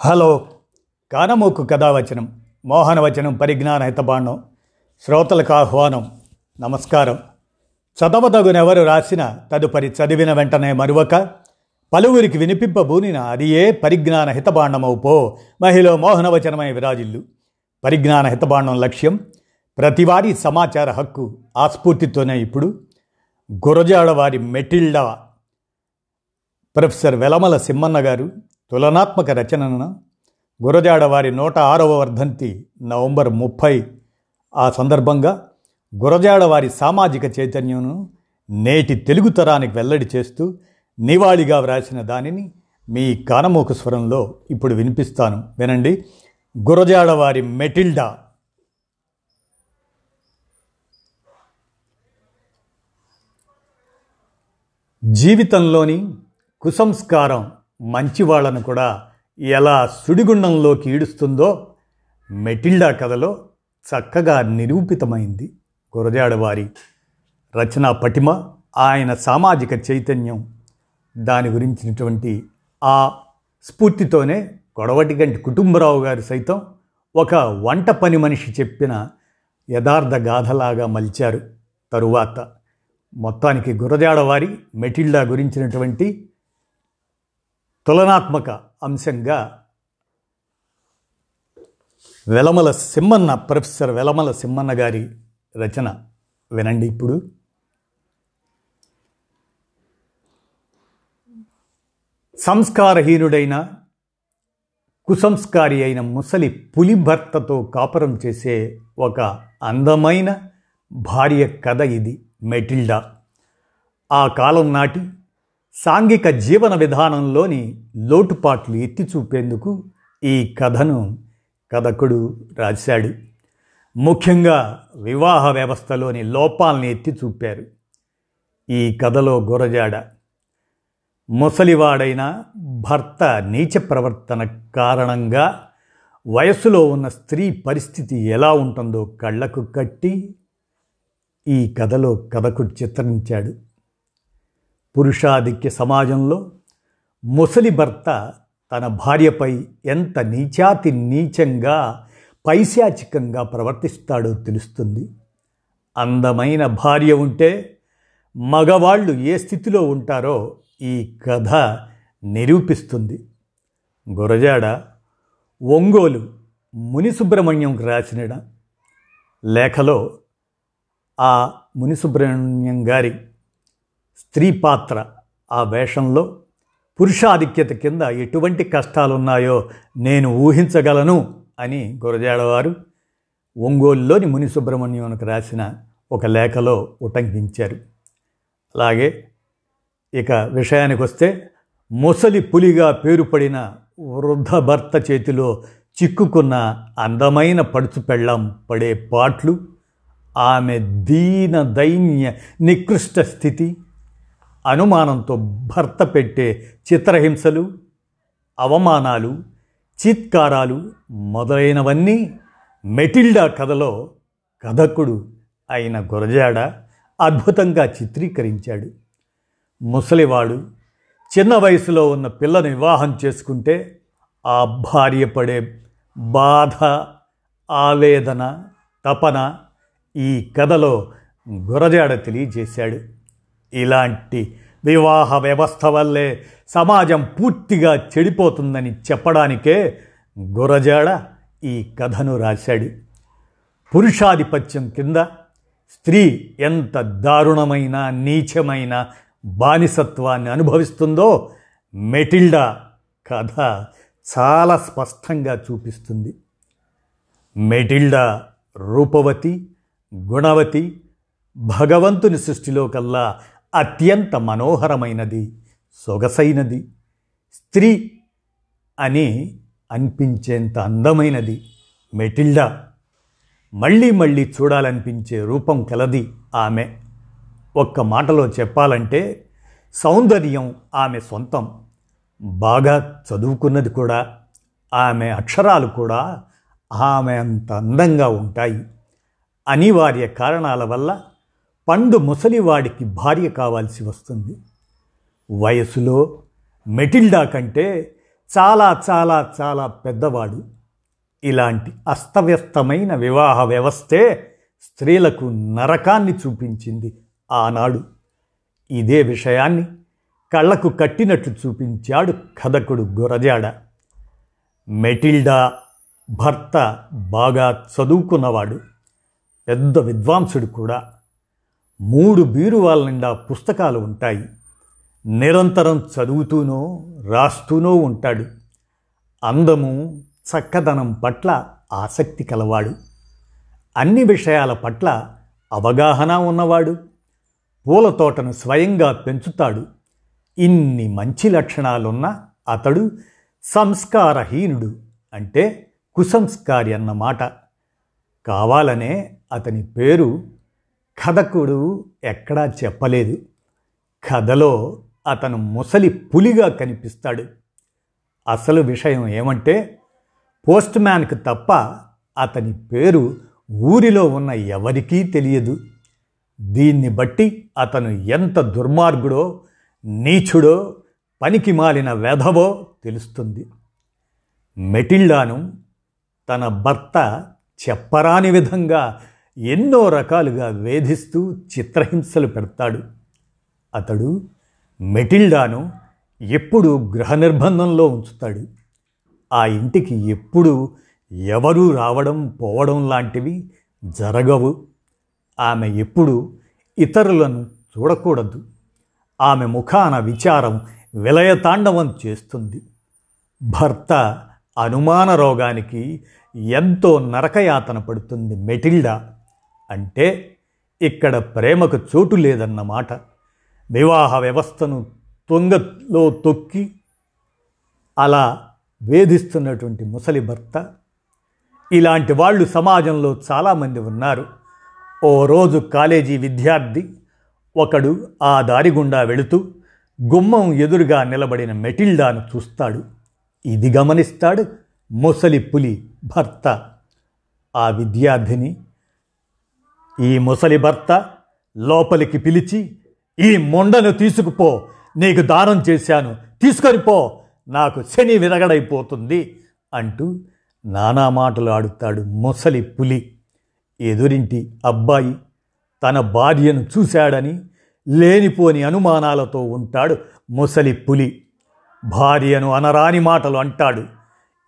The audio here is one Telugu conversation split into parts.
హలో కానమూకు కథావచనం మోహనవచనం పరిజ్ఞాన హితబాండం శ్రోతలకు ఆహ్వానం నమస్కారం. చదవదగునెవరు రాసిన తదుపరి చదివిన వెంటనే మరువక పలువురికి వినిపింపబూనిన అది ఏ పరిజ్ఞాన హితబాండమవు పో మహిళ మోహనవచనమై విరాజిల్లు. పరిజ్ఞాన హితబాండం లక్ష్యం ప్రతివారీ సమాచార హక్కు ఆస్ఫూర్తితోనే ఇప్పుడు. గురజాడవారి మెటిల్డా ప్రొఫెసర్ వెలమల సిమ్మన్న గారు తులనాత్మక రచనను గురజాడ వారి నూట ఆరవ వర్ధంతి నవంబర్ ముప్పై. ఆ సందర్భంగా గురజాడ వారి సామాజిక చైతన్యంను నేటి తెలుగు తరానికి వెల్లడి చేస్తూ నివాళిగా వ్రాసిన దానిని మీ కానమోక స్వరంలో ఇప్పుడు వినిపిస్తాను. వినండి. గురజాడ వారి మెటిల్డా. జీవితంలోని కుసంస్కారం మంచివాళ్ళను కూడా ఎలా సుడిగుండంలోకి ఈడుస్తుందో మెటిల్డా కథలో చక్కగా నిరూపితమైంది గురజాడవారి రచనా పటిమ ఆయన సామాజిక చైతన్యం. దాని గురించినటువంటి ఆ స్ఫూర్తితోనే గొడవటిగంటి కుటుంబరావు గారు సైతం ఒక వంట పని మనిషి చెప్పిన యథార్థ గాథలాగా మలిచారు. తరువాత మొత్తానికి గురజాడవారి మెటిల్డా గురించినటువంటి తులనాత్మక అంశంగా వెలమల సిమ్మన్న ప్రొఫెసర్ వెలమల సిమ్మన్న గారి రచన వినండి ఇప్పుడు. సంస్కారహీనుడైన కుసంస్కారి అయిన ముసలి పులి భర్తతో కాపురం చేసే ఒక అందమైన భార్య కథ ఇది మెటిల్డా. ఆ కాలం నాటి సాంఘిక జీవన విధానంలోని లోటుపాట్లు ఎత్తి చూపేందుకు ఈ కథను కథకుడు రాశాడు. ముఖ్యంగా వివాహ వ్యవస్థలోని లోపాలని ఎత్తి చూపారు ఈ కథలో గురజాడ ముసలివాడైన భర్త నీచ ప్రవర్తన కారణంగా వయస్సులో ఉన్న స్త్రీ పరిస్థితి ఎలా ఉంటుందో కళ్ళకు కట్టి ఈ కథలో కథకుడు చిత్రించాడు పురుషాధిక్య సమాజంలో ముసలి భర్త తన భార్యపై ఎంత నీచాతి నీచంగా పైశాచికంగా ప్రవర్తిస్తాడో తెలుస్తుంది. అందమైన భార్య ఉంటే మగవాళ్ళు ఏ స్థితిలో ఉంటారో ఈ కథ నిరూపిస్తుంది. గురజాడ ఒంగోలు మునిసుబ్రహ్మణ్యంకి రాసిన లేఖలో ఆ మునిసుబ్రహ్మణ్యం గారి స్త్రీ పాత్ర ఆ వేషంలో పురుషాధిక్యత కింద ఎటువంటి కష్టాలున్నాయో నేను ఊహించగలను అని గురజాడవారు ఒంగోలులోని మునిసుబ్రహ్మణ్యంకు రాసిన ఒక లేఖలో ఉటంకించారు. అలాగే ఇక విషయానికి వస్తే ముసలి పులిగా పేరుపడిన వృద్ధ భర్త చేతిలో చిక్కుకున్న అందమైన పడుచు పెళ్ళాం పడే పాట్లు ఆమె దీన దైన్య నికృష్ట స్థితి అనుమానంతో భర్త పెట్టే చిత్రహింసలు అవమానాలు చీత్కారాలు మొదలైనవన్నీ మెటిల్డా కథలో కథకుడు అయిన గురజాడ అద్భుతంగా చిత్రీకరించాడు. ముసలివాడు చిన్న వయసులో ఉన్న పిల్లను వివాహం చేసుకుంటే ఆ భార్య పడే బాధ ఆవేదన తపన ఈ కథలో గురజాడ తెలియజేశాడు. ఇలాంటి వివాహ వ్యవస్థ వల్లే సమాజం పూర్తిగా చెడిపోతుందని చెప్పడానికే గురజాడ ఈ కథను రాశాడు. పురుషాధిపత్యం కింద స్త్రీ ఎంత దారుణమైన నీచమైన బానిసత్వాన్ని అనుభవిస్తుందో మెటిల్డా కథ చాలా స్పష్టంగా చూపిస్తుంది. మెటిల్డా రూపవతి గుణవతి భగవంతుని సృష్టిలో కల్లా అత్యంత మనోహరమైనది సొగసైనది. స్త్రీ అని అనిపించేంత అందమైనది మెటిల్డా. మళ్ళీ మళ్ళీ చూడాలనిపించే రూపం కలది ఆమె. ఒక్క మాటలో చెప్పాలంటే సౌందర్యం ఆమె సొంతం. బాగా చదువుకున్నది కూడా ఆమె అక్షరాలు కూడా ఆమె అంత అందంగా ఉంటాయి. అనివార్య కారణాల వల్ల పండు ముసలివాడికి భార్య కావాల్సి వస్తుంది. వయసులో మెటిల్డా కంటే చాలా చాలా చాలా పెద్దవాడు. ఇలాంటి అస్తవ్యస్తమైన వివాహ వ్యవస్థే స్త్రీలకు నరకాన్ని చూపించింది ఆనాడు. ఇదే విషయాన్ని కళ్ళకు కట్టినట్లు చూపించాడు కథకుడు గురజాడ. మెటిల్డా భర్త బాగా చదువుకున్నవాడు. పెద్ద విద్వాంసుడు కూడా. మూడు బీరువాల నిండా పుస్తకాలు ఉంటాయి. నిరంతరం చదువుతూనో రాస్తూనో ఉంటాడు. అందము చక్కదనం పట్ల ఆసక్తి కలవాడు. అన్ని విషయాల పట్ల అవగాహన ఉన్నవాడు. పూల తోటను స్వయంగా పెంచుతాడు. ఇన్ని మంచి లక్షణాలున్న అతడు సంస్కారహీనుడు అంటే కుసంస్కారి అన్నమాట. కావాలనే అతని పేరు కథకుడు ఎక్కడా చెప్పలేదు. కథలో అతను ముసలి పులిగా కనిపిస్తాడు. అసలు విషయం ఏమంటే పోస్ట్ మ్యాన్కి తప్ప అతని పేరు ఊరిలో ఉన్న ఎవరికీ తెలియదు. దీన్ని బట్టి అతను ఎంత దుర్మార్గుడో నీచుడో పనికి మాలిన వెధవో తెలుస్తుంది. మెటిల్డాను తన భర్త చెప్పరాని విధంగా ఎన్నో రకాలుగా వేధిస్తూ చిత్రహింసలు పెడతాడు. అతడు మెటిల్డాను ఎప్పుడు గృహ నిర్బంధంలో ఉంచుతాడు. ఆ ఇంటికి ఎప్పుడు ఎవరూ రావడం పోవడం లాంటివి జరగవు. ఆమె ఎప్పుడు ఇతరులను చూడకూడదు. ఆమె ముఖాన విచారం విలయతాండవం చేస్తుంది. భర్త అనుమాన రోగానికి ఎంతో నరకయాతన పడుతుంది మెటిల్డా. అంటే ఇక్కడ ప్రేమకు చోటు లేదన్నమాట. వివాహ వ్యవస్థను తొంగలో తొక్కి అలా వేధిస్తున్నటువంటి ముసలి భర్త. ఇలాంటి వాళ్ళు సమాజంలో చాలామంది ఉన్నారు. ఓ రోజు కాలేజీ విద్యార్థి ఒకడు ఆ దారి గుండా వెళుతూ గుమ్మం ఎదురుగా నిలబడిన మెటిల్డాను చూస్తాడు. ఇది గమనిస్తాడు ముసలి పులి భర్త. ఆ విద్యార్థిని ఈ ముసలి భర్త లోపలికి పిలిచి ఈ మొండను తీసుకుపో నీకు దానం చేశాను. తీసుకొని పో నాకు శని విరగడైపోతుంది అంటూ నానా మాటలు ఆడుతాడు ముసలి పులి. ఎదురింటి అబ్బాయి తన భార్యను చూశాడని లేనిపోని అనుమానాలతో ఉంటాడు ముసలి పులి. భార్యను అనరాని మాటలు అంటాడు.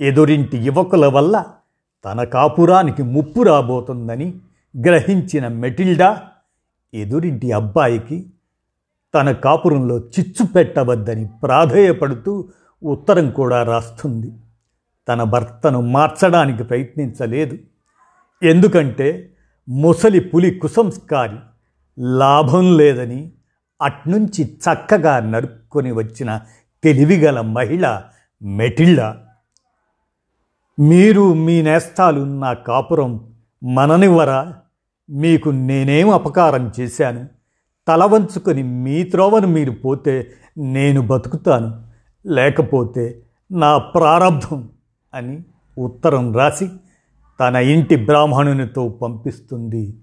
ఎదురింటి యువకుల వల్ల తన కాపురానికి ముప్పు రాబోతుందని గ్రహించిన మెటిల్డా ఎదురింటి అబ్బాయికి తన కాపురంలో చిచ్చు పెట్టవద్దని ప్రాధేయపడుతూ ఉత్తరం కూడా రాస్తుంది. తన భర్తను మార్చడానికి ప్రయత్నించలేదు. ఎందుకంటే ముసలి పులి కుసంస్కారి లాభం లేదని అట్నుంచి చక్కగా నరుక్కొని వచ్చిన తెలివిగల మహిళ మెటిల్డా మీరు మీ నేస్తాలు నా కాపురం మననివ్వరా? మీకు నేనేం అపకారం చేశాను? తల వంచుకొని మీ త్రోవను మీరు పోతే నేను బతుకుతాను. లేకపోతే నా ప్రారంధం అని ఉత్తరం రాసి తన ఇంటి బ్రాహ్మణునితో పంపిస్తుంది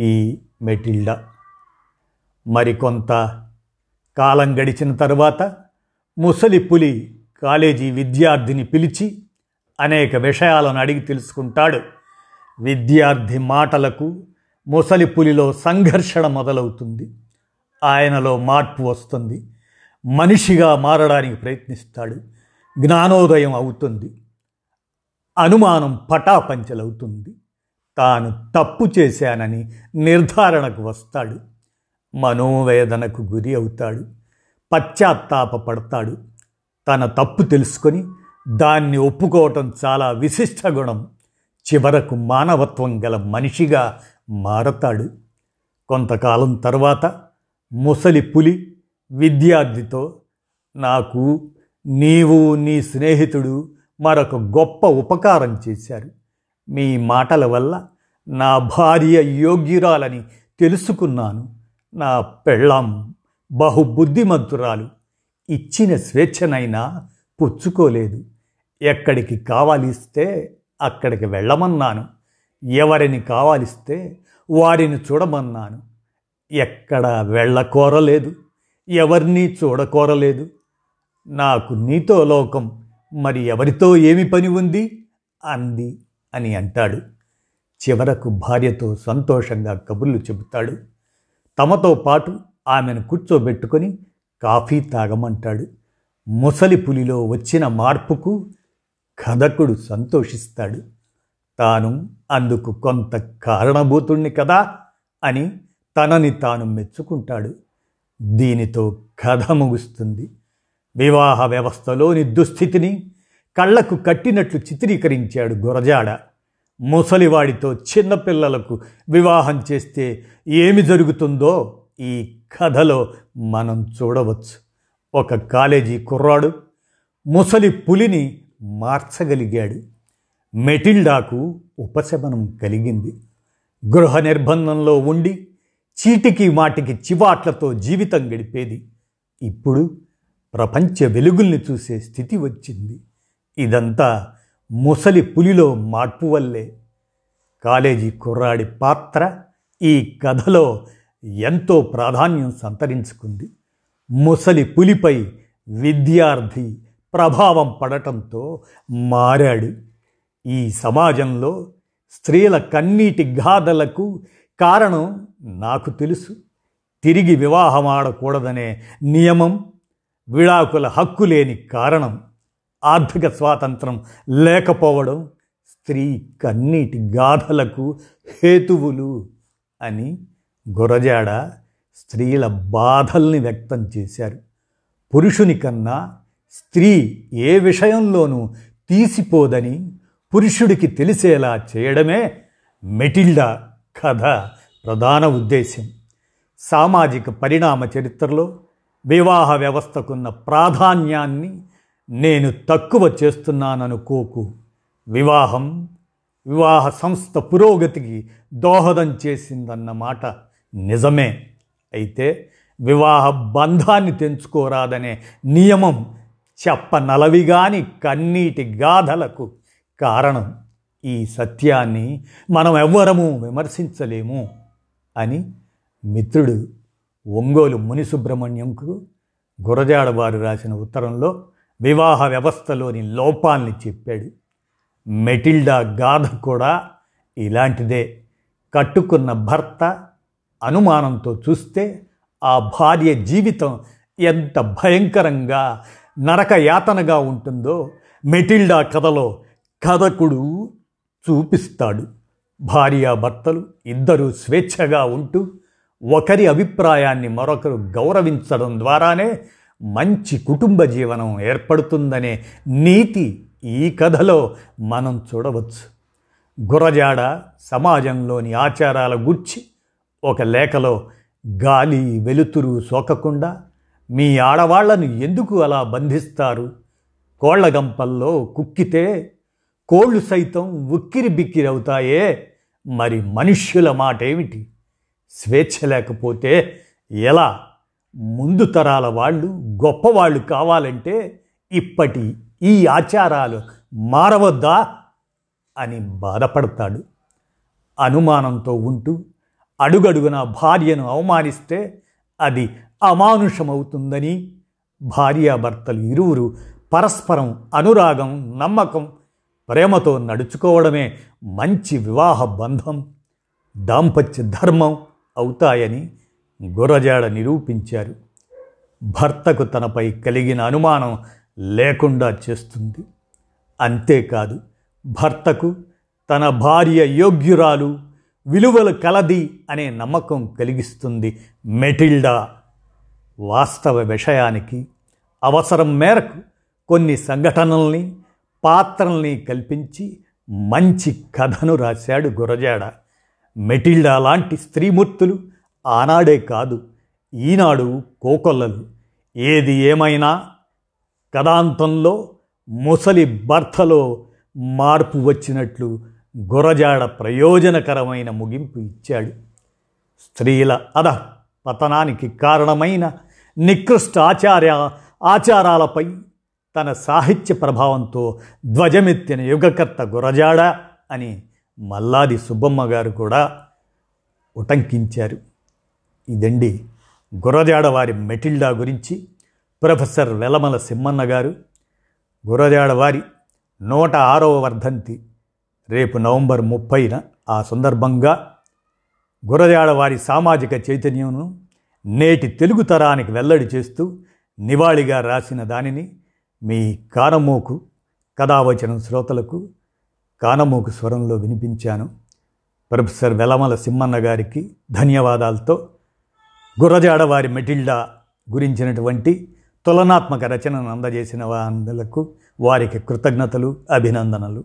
ఈ మెటిల్డా. మరికొంత కాలం గడిచిన తర్వాత ముసలి పులి కాలేజీ విద్యార్థిని పిలిచి అనేక విషయాలను అడిగి తెలుసుకుంటాడు. విద్యార్థి మాటలకు ముసలి పులిలో సంఘర్షణ మొదలవుతుంది. ఆయనలో మార్పు వస్తుంది. మనిషిగా మారడానికి ప్రయత్నిస్తాడు. జ్ఞానోదయం అవుతుంది. అనుమానం పటాపంచలవుతుంది. తాను తప్పు చేశానని నిర్ధారణకు వస్తాడు. మనోవేదనకు గురి అవుతాడు. పశ్చాత్తాపపడతాడు. తన తప్పు తెలుసుకొని దాన్ని ఒప్పుకోవటం చాలా విశిష్ట గుణం. చివరకు మానవత్వం గల మనిషిగా మారతాడు. కొంతకాలం తర్వాత ముసలి పులి విద్యార్థితో నాకు నీవు నీ స్నేహితుడు మరొక గొప్ప ఉపకారం చేశారు. మీ మాటల వల్ల నా భార్య యోగ్యురాలని తెలుసుకున్నాను. నా పెళ్ళాం బహుబుద్ధిమంతురాలు. ఇచ్చిన స్వేచ్ఛనైనా పుచ్చుకోలేదు. ఎక్కడికి కావాలిస్తే అక్కడికి వెళ్ళమన్నాను. ఎవరిని కావాలిస్తే వారిని చూడమన్నాను. ఎక్కడ వెళ్ళకోరలేదు. ఎవరిని చూడకోరలేదు. నాకు నీతో లోకం మరి ఎవరితో ఏమి పని ఉంది? అంది అని అంటాడు. చివరకు భార్యతో సంతోషంగా కబుర్లు చెబుతాడు. తమతో పాటు ఆమెను కూర్చోబెట్టుకొని కాఫీ తాగమంటాడు. ముసలి పులిలో వచ్చిన మార్పుకు కథకుడు సంతోషిస్తాడు. తాను అందుకు కొంత కారణభూతుణ్ణి కదా అని తనని తాను మెచ్చుకుంటాడు. దీనితో కథ ముగుస్తుంది. వివాహ వ్యవస్థలోని దుస్థితిని కళ్ళకు కట్టినట్లు చిత్రీకరించాడు గురజాడ. ముసలివాడితో చిన్నపిల్లలకు వివాహం చేస్తే ఏమి జరుగుతుందో ఈ కథలో మనం చూడవచ్చు. ఒక కాలేజీ కుర్రాడు ముసలి పులిని మార్చగలిగాడు. మెటిల్డాకు ఉపశమనం కలిగింది. గృహ నిర్బంధంలో ఉండి చీటికి మాటికి చివాట్లతో జీవితం గడిపేది. ఇప్పుడు ప్రపంచ వెలుగుల్ని చూసే స్థితి వచ్చింది. ఇదంతా ముసలి పులిలో మార్పు వల్లే. కాలేజీ కుర్రాడి పాత్ర ఈ కథలో ఎంతో ప్రాధాన్యం సంతరించుకుంది. ముసలి పులిపై విద్యార్థి ప్రభావం పడటంతో మారాడు. ఈ సమాజంలో స్త్రీల కన్నీటి గాథలకు కారణం నాకు తెలుసు. తిరిగి వివాహం ఆడకూడదనే నియమం విడాకుల హక్కు లేని కారణం ఆర్థిక స్వాతంత్రం లేకపోవడం స్త్రీ కన్నీటి గాథలకు హేతువులు అని గురజాడ స్త్రీల బాధల్ని వ్యక్తం చేశారు. పురుషుని కన్నా స్త్రీ ఏ విషయంలోనూ తీసిపోదని పురుషుడికి తెలిసేలా చేయడమే మెటిల్డా కథ ప్రధాన ఉద్దేశ్యం. సామాజిక పరిణామ చరిత్రలో వివాహ వ్యవస్థకున్న ప్రాధాన్యాన్ని నేను తక్కువ చేస్తున్నాననుకోకు. వివాహం వివాహ సంస్థ పురోగతికి దోహదం చేసిందన్నమాట నిజమే. అయితే వివాహ బంధాన్ని తెంచుకోరాదనే నియమం చెప్పనలవిగాని కన్నీటి గాథలకు కారణం ఈ సత్యాన్ని మనం ఎవ్వరము విమర్శించలేము అని మిత్రుడు ఒంగోలు మునిసుబ్రహ్మణ్యంకు గురజాడ వారు రాసిన ఉత్తరంలో వివాహ వ్యవస్థలోని లోపాల్ని చెప్పాడు. మెటిల్డా గాథ కూడా ఇలాంటిదే. కట్టుకున్న భర్త అనుమానంతో చూస్తే ఆ భార్య జీవితం ఎంత భయంకరంగా నరక యాతనగా ఉంటుందో మెటిల్డా కథలో కథకుడు చూపిస్తాడు. భార్యాభర్తలు ఇద్దరూ స్వేచ్ఛగా ఉంటూ ఒకరి అభిప్రాయాన్ని మరొకరు గౌరవించడం ద్వారానే మంచి కుటుంబ జీవనం ఏర్పడుతుందనే నీతి ఈ కథలో మనం చూడవచ్చు. గురజాడ సమాజంలోని ఆచారాల గుర్చి ఒక లేఖలో గాలి వెలుతురు సోకకుండా మీ ఆడవాళ్ళను ఎందుకు అలా బంధిస్తారు? కోళ్ళగంపల్లో కుక్కితే కోళ్ళు సైతం ఉక్కిరి బిక్కిరవుతాయే మరి మనుష్యుల మాట ఏమిటి స్వేచ్ఛ లేకపోతే ఎలా? ముందు తరాల వాళ్ళు గొప్పవాళ్ళు కావాలంటే ఇప్పటి ఈ ఆచారాలు మారవద్దా? అని బాధపడతాడు. అనుమానంతో ఉంటూ అడుగడుగున భార్యను అవమానిస్తే అది అమానుషమవుతుందని భార్యాభర్తలు ఇరువురు పరస్పరం అనురాగం నమ్మకం ప్రేమతో నడుచుకోవడమే మంచి వివాహ బంధం. దాంపత్య ధర్మం అవుతాయని గురజాడ నిరూపించారు. భర్తకు తనపై కలిగిన అనుమానం లేకుండా చేస్తుంది. అంతేకాదు భర్తకు తన భార్య యోగ్యురాలు విలువలు కలది అనే నమ్మకం కలిగిస్తుంది మెటిల్డా వాస్తవ విషయానికి. అవసరం మేరకు కొన్ని సంఘటనల్ని పాత్రల్ని కల్పించి మంచి కథను రాశాడు గురజాడ. మెటిల్డా లాంటి స్త్రీమూర్తులు ఆనాడే కాదు ఈనాడు కోకొల్లలు. ఏది ఏమైనా కథాంతంలో ముసలి భర్తలో మార్పు వచ్చినట్లు గురజాడ ప్రయోజనకరమైన ముగింపు ఇచ్చాడు. స్త్రీల అధ పతనానికి కారణమైన నికృష్ట ఆచార్య ఆచారాలపై తన సాహిత్య ప్రభావంతో ధ్వజమెత్తిన యుగకర్త గురజాడ అని మల్లాది సుబ్బమ్మ గారు కూడా ఉటంకించారు. ఇదండి గురజాడ వారి మెటిల్డా గురించి ప్రొఫెసర్ వెలమల సిమ్మన్న గారు. గురజాడ వారి నూట ఆరవ వర్ధంతి రేపు నవంబర్ ముప్పైన ఆ సందర్భంగా గురజాడ వారి సామాజిక చైతన్యంను నేటి తెలుగు తరానికి వెల్లడి చేస్తూ నివాళిగా రాసిన దానిని మీ కానమోకు కథావచనం శ్రోతలకు కానమోకు స్వరంలో వినిపించాను. ప్రొఫెసర్ వెలమల సిమ్మన్న గారికి ధన్యవాదాలతో గురజాడవారి మెటిల్డా గురించినటువంటి తులనాత్మక రచనను అందజేసిన వాందులకు వారికి కృతజ్ఞతలు అభినందనలు.